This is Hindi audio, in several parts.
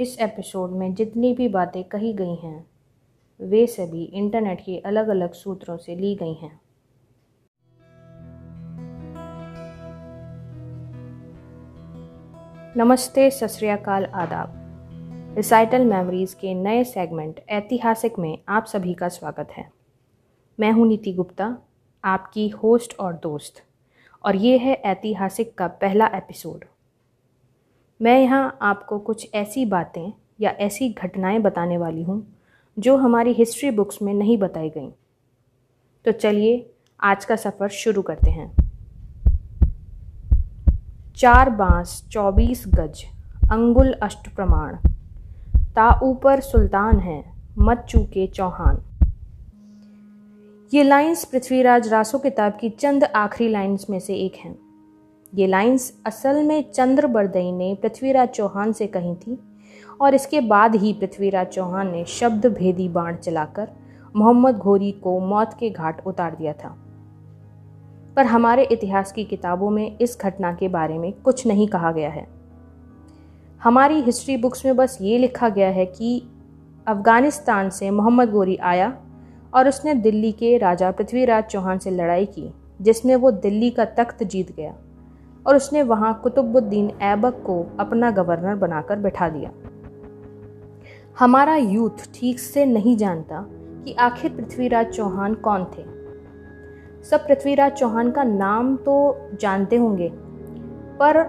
इस एपिसोड में जितनी भी बातें कही गई हैं, वे सभी इंटरनेट के अलग अलग सूत्रों से ली गई हैं। नमस्ते सस्काल आदाब। रिसाइटल मेमोरीज के नए सेगमेंट ऐतिहासिक में आप सभी का स्वागत है। मैं हूँ नीति गुप्ता, आपकी होस्ट और दोस्त, और ये है ऐतिहासिक का पहला एपिसोड। मैं यहाँ आपको कुछ ऐसी बातें या ऐसी घटनाएँ बताने वाली हूँ, जो हमारी हिस्ट्री बुक्स में नहीं बताई गई। तो चलिए, आज का सफ़र शुरू करते हैं। चार बाँस, चौबीस गज, अंगुल अष्ट प्रमाण। ता ऊपर सुल्तान है, मत चूके चौहान। ये लाइंस पृथ्वीराज रासो किताब की चंद आखिरी लाइंस में से एक हैं। ये लाइंस असल में चंद्र बरदई ने पृथ्वीराज चौहान से कही थी, और इसके बाद ही पृथ्वीराज चौहान ने शब्द भेदी बाण चलाकर मोहम्मद घोरी को मौत के घाट उतार दिया था। पर हमारे इतिहास की किताबों में इस घटना के बारे में कुछ नहीं कहा गया है। हमारी हिस्ट्री बुक्स में बस ये लिखा गया है कि अफ़गानिस्तान से मोहम्मद गोरी आया और उसने दिल्ली के राजा पृथ्वीराज चौहान से लड़ाई की, जिसमें वो दिल्ली का तख्त जीत गया। और उसने वहाँ कुतुबुद्दीन ऐबक को अपना गवर्नर बनाकर बैठा दिया। हमारा यूथ ठीक से नहीं जानता कि आखिर पृथ्वीराज चौहान कौन थे। सब पृथ्वीराज चौहान का नाम तो जानते होंगे, पर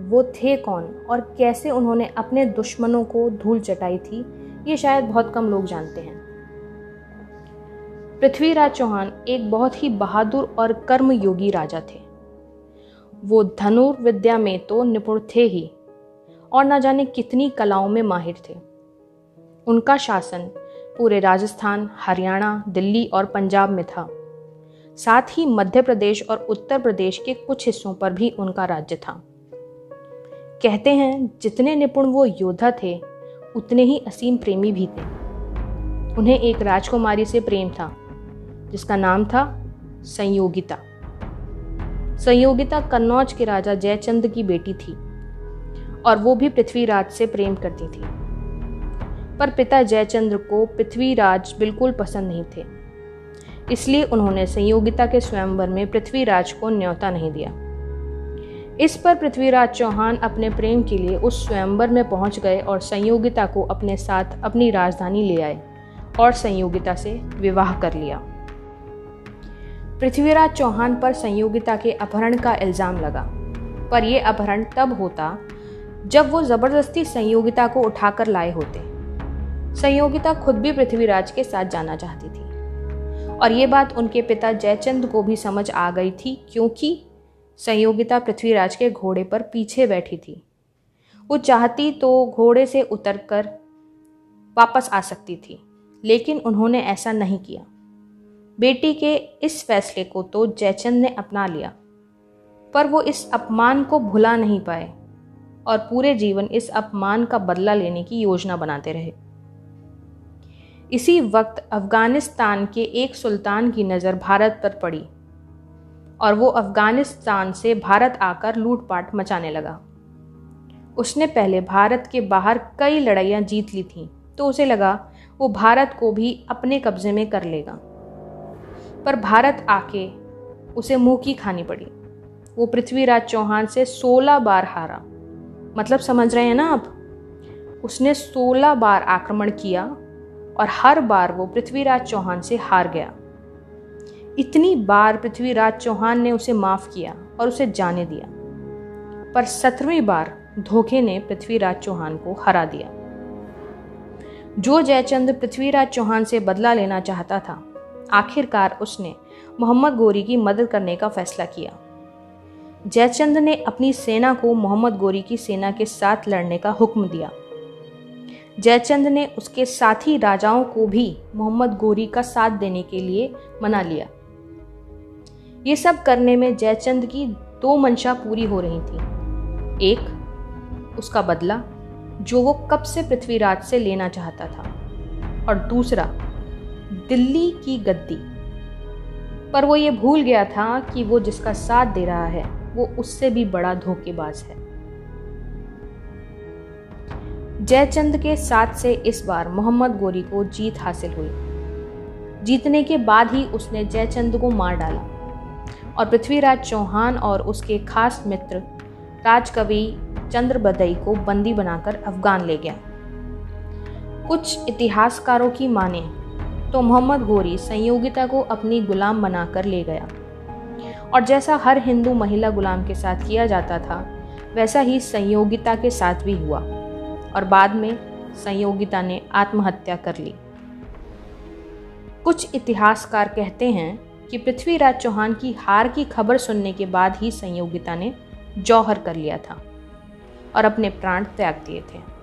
वो थे कौन और कैसे उन्होंने अपने दुश्मनों को धूल चटाई थी, ये शायद बहुत कम लोग जानते हैं। पृथ्वीराज चौहान एक बहुत ही बहादुर और कर्मयोगी राजा थे। वो धनुर्विद्या में तो निपुण थे ही, और न जाने कितनी कलाओं में माहिर थे। उनका शासन पूरे राजस्थान, हरियाणा, दिल्ली और पंजाब में था। साथ ही मध्य प्रदेश और उत्तर प्रदेश के कुछ हिस्सों पर भी उनका राज्य था। कहते हैं, जितने निपुण वो योद्धा थे, उतने ही असीम प्रेमी भी थे। उन्हें एक राजकुमारी से प्रेम था, जिसका नाम था संयोगिता। संयोगिता कन्नौज के राजा जयचंद की बेटी थी और वो भी पृथ्वीराज से प्रेम करती थी। पर पिता जयचंद्र को पृथ्वीराज बिल्कुल पसंद नहीं थे। इसलिए उन्होंने संयोगिता के स्वयंवर में पृथ्वीराज को न्योता नहीं दिया। इस पर पृथ्वीराज चौहान अपने प्रेम के लिए उस स्वयंवर में पहुँच गए और संयोगिता को अपने साथ अपनी राजधानी ले आए और संयोगिता से विवाह कर लिया। पृथ्वीराज चौहान पर संयोगिता के अपहरण का इल्ज़ाम लगा। पर यह अपहरण तब होता जब वो ज़बरदस्ती संयोगिता को उठाकर लाए होते। संयोगिता खुद भी पृथ्वीराज के साथ जाना चाहती थी। और ये बात उनके पिता जयचंद को भी समझ आ गई थी क्योंकि संयोगिता पृथ्वीराज के घोड़े पर पीछे बैठी थी। वो चाहती तो घोड़े से उतरकर वापस आ सकती थी, लेकिन उन्होंने ऐसा नहीं किया। बेटी के इस फैसले को तो जयचंद ने अपना लिया, पर वो इस अपमान को भुला नहीं पाए और पूरे जीवन इस अपमान का बदला लेने की योजना बनाते रहे। इसी वक्त अफ़गानिस्तान के एक सुल्तान की नज़र भारत पर पड़ी और वो अफ़गानिस्तान से भारत आकर लूटपाट मचाने लगा। उसने पहले भारत के बाहर कई लड़ाइयाँ जीत ली थीं तो उसे लगा वो भारत को भी अपने कब्जे में कर लेगा। पर भारत आके उसे मुँह की खानी पड़ी। वो पृथ्वीराज चौहान से सोलह बार हारा। मतलब समझ रहे हैं ना आप? उसने सोलह बार आक्रमण किया और हर बार वो पृथ्वीराज चौहान से हार गया। इतनी बार पृथ्वीराज चौहान ने उसे माफ़ किया और उसे जाने दिया। पर सत्रहवीं बार धोखे ने पृथ्वीराज चौहान को हरा दिया। जो जयचंद पृथ्वीराज चौहान से बदला लेना चाहता था आखिरकार उसने मोहम्मद गोरी की मदद करने का फैसला किया। जयचंद ने अपनी सेना को मोहम्मद गोरी की सेना के साथ लड़ने का हुक्म दिया। जयचंद ने उसके साथी राजाओं को भी मोहम्मद गोरी का साथ देने के लिए मना लिया। ये सब करने में जयचंद की दो मंशा पूरी हो रही थी। एक, उसका बदला, जो वो कब से पृथ्वीराज से लेना चाहता था। और दूसरा दिल्ली की गद्दी। पर वो ये भूल गया था कि वो जिसका साथ दे रहा है, वो उससे भी बड़ा धोखेबाज है। जयचंद के साथ से इस बार मोहम्मद गोरी को जीत हासिल हुई। जीतने के बाद ही उसने जयचंद को मार डाला। और पृथ्वीराज चौहान और उसके खास मित्र राजकवि चंद्र बदई को बंदी बनाकर अफगान ले गया। कुछ इतिहासकारों की माने तो मोहम्मद गोरी संयोगिता को अपनी गुलाम बनाकर ले गया। और जैसा हर हिंदू महिला गुलाम के साथ किया जाता था, वैसा ही संयोगिता के साथ भी हुआ। और बाद में संयोगिता ने आत्महत्या कर ली। कुछ इतिहासकार कहते हैं कि पृथ्वीराज चौहान की हार की खबर सुनने के बाद ही संयोगिता ने जौहर कर लिया था और अपने प्राण त्याग दिए थे।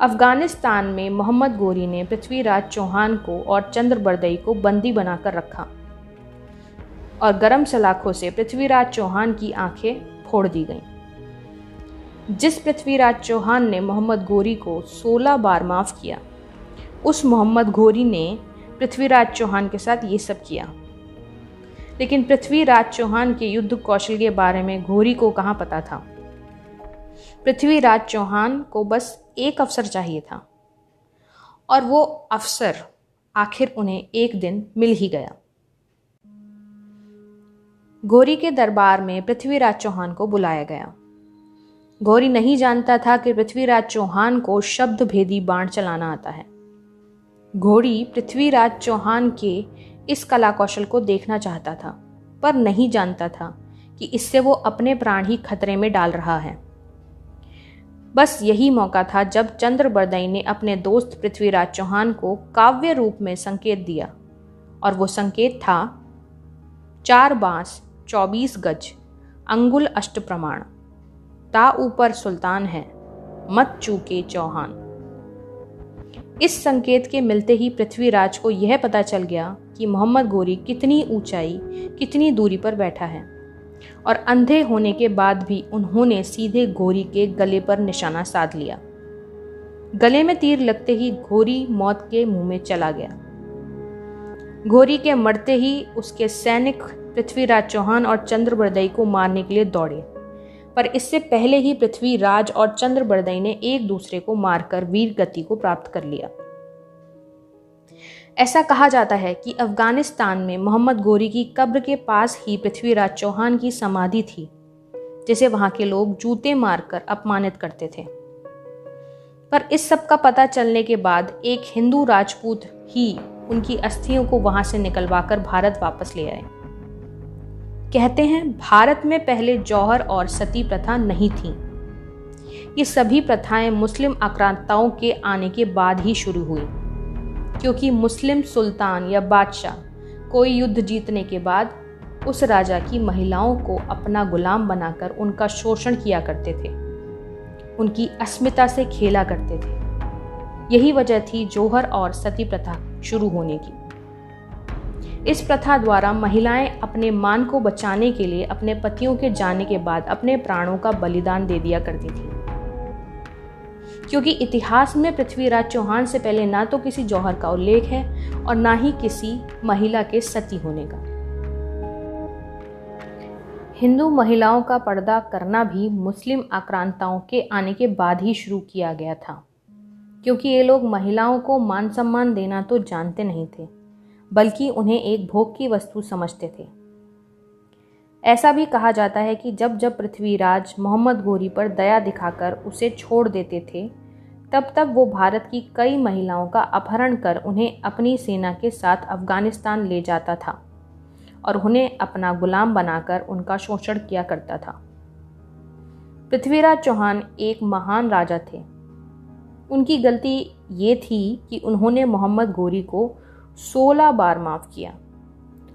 अफ़गानिस्तान में मोहम्मद गोरी ने पृथ्वीराज चौहान को और चंद्र बरदई को बंदी बनाकर रखा और गर्म सलाखों से पृथ्वीराज चौहान की आँखें फोड़ दी गईं। जिस पृथ्वीराज चौहान ने मोहम्मद गोरी को 16 बार माफ़ किया, उस मोहम्मद गोरी ने पृथ्वीराज चौहान के साथ ये सब किया। लेकिन पृथ्वीराज चौहान के युद्ध कौशल के बारे में घोरी को कहाँ पता था? पृथ्वीराज चौहान को बस एक अवसर चाहिए था। और वो अवसर आखिर उन्हें एक दिन मिल ही गया। गौरी के दरबार में पृथ्वीराज चौहान को बुलाया गया। गौरी नहीं जानता था कि पृथ्वीराज चौहान को शब्द भेदी बाण चलाना आता है। घोड़ी पृथ्वीराज चौहान के इस कला कौशल को देखना चाहता था, पर नहीं जानता था कि इससे वो अपने प्राण ही खतरे में डाल रहा है। बस यही मौका था जब चंद्र बरदई ने अपने दोस्त पृथ्वीराज चौहान को काव्य रूप में संकेत दिया। और वो संकेत था, चार बाँस, चौबीस गज, अंगुल अष्ट प्रमाण। ता ऊपर सुल्तान है, मत चूके चौहान। इस संकेत के मिलते ही पृथ्वीराज को यह पता चल गया कि मोहम्मद गोरी कितनी ऊंचाई, कितनी दूरी पर बैठा है। और अंधे होने के बाद भी उन्होंने सीधे घोरी के गले पर निशाना साध लिया। गले में तीर लगते ही घोरी मौत के मुँह में चला गया। घोरी के मरते ही उसके सैनिक पृथ्वीराज चौहान और चंद्र को मारने के लिए दौड़े। पर इससे पहले ही पृथ्वीराज और चंद्र ने एक दूसरे को मारकर वीर गति को प्राप्त कर लिया। ऐसा कहा जाता है कि अफ़गानिस्तान में मोहम्मद गोरी की कब्र के पास ही पृथ्वीराज चौहान की समाधि थी, जिसे वहाँ के लोग जूते मारकर अपमानित करते थे। पर इस सब का पता चलने के बाद एक हिंदू राजपूत ही उनकी अस्थियों को वहाँ से निकलवाकर भारत वापस ले आए। कहते हैं, भारत में पहले जौहर और सती प्रथा नहीं थी। ये सभी प्रथाएँ मुस्लिम आक्रांताओं के आने के बाद ही शुरू हुई। क्योंकि मुस्लिम सुल्तान या बादशाह कोई युद्ध जीतने के बाद उस राजा की महिलाओं को अपना गुलाम बनाकर उनका शोषण किया करते थे। उनकी अस्मिता से खेला करते थे। यही वजह थी जोहर और सती प्रथा शुरू होने की। इस प्रथा द्वारा महिलाएँ अपने मान को बचाने के लिए अपने पतियों के जाने के बाद अपने प्राणों का बलिदान दे दिया करती थी। क्योंकि इतिहास में पृथ्वीराज चौहान से पहले ना तो किसी जौहर का उल्लेख है और ना ही किसी महिला के सती होने का। हिंदू महिलाओं का पर्दा करना भी मुस्लिम आक्रांताओं के आने के बाद ही शुरू किया गया था। क्योंकि ये लोग महिलाओं को मान सम्मान देना तो जानते नहीं थे, बल्कि उन्हें एक भोग की वस्तु समझते थे। ऐसा भी कहा जाता है कि जब जब पृथ्वीराज मोहम्मद गोरी पर दया दिखाकर उसे छोड़ देते थे, तब तब वो भारत की कई महिलाओं का अपहरण कर उन्हें अपनी सेना के साथ अफ़गानिस्तान ले जाता था और उन्हें अपना गुलाम बनाकर उनका शोषण किया करता था। पृथ्वीराज चौहान एक महान राजा थे। उनकी गलती ये थी कि उन्होंने मोहम्मद गोरी को 16 बार माफ़ किया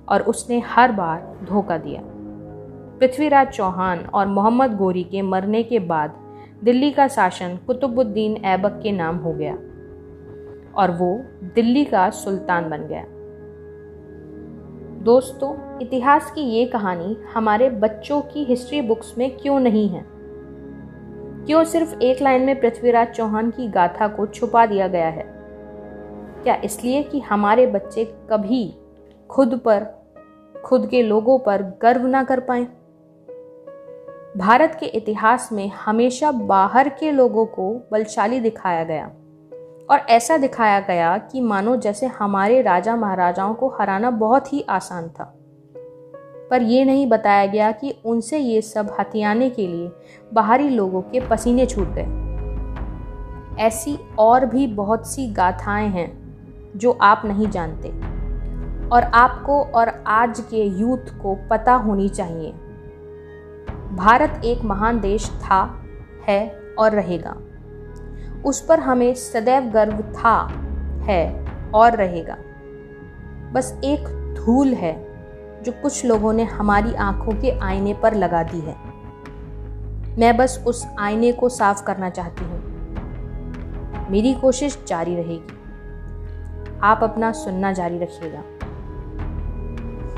और उसने हर बार धोखा दिया। पृथ्वीराज चौहान और मोहम्मद गोरी के मरने के बाद दिल्ली का शासन कुतुबुद्दीन ऐबक के नाम हो गया और वो दिल्ली का सुल्तान बन गया। दोस्तों, इतिहास की ये कहानी हमारे बच्चों की हिस्ट्री बुक्स में क्यों नहीं है? क्यों सिर्फ़ एक लाइन में पृथ्वीराज चौहान की गाथा को छुपा दिया गया है? क्या इसलिए कि हमारे बच्चे कभी खुद पर, खुद के लोगों पर गर्व ना कर पाए? भारत के इतिहास में हमेशा बाहर के लोगों को बलशाली दिखाया गया। और ऐसा दिखाया गया कि मानो जैसे हमारे राजा महाराजाओं को हराना बहुत ही आसान था। पर यह नहीं बताया गया कि उनसे ये सब हथियाने के लिए बाहरी लोगों के पसीने छूट गए। ऐसी और भी बहुत सी गाथाएँ हैं जो आप नहीं जानते। और आपको और आज के यूथ को पता होनी चाहिए। भारत एक महान देश था, है और रहेगा। उस पर हमें सदैव गर्व था, है और रहेगा। बस एक धूल है, जो कुछ लोगों ने हमारी आँखों के आईने पर लगा दी है। मैं बस उस आईने को साफ़ करना चाहती हूँ। मेरी कोशिश जारी रहेगी। आप अपना सुनना जारी रखिएगा।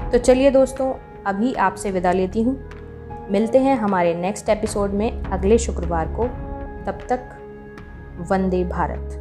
तो चलिए दोस्तों, अभी आपसे विदा लेती हूँ। मिलते हैं हमारे नेक्स्ट एपिसोड में। अगले शुक्रवार को तब तक वंदे भारत।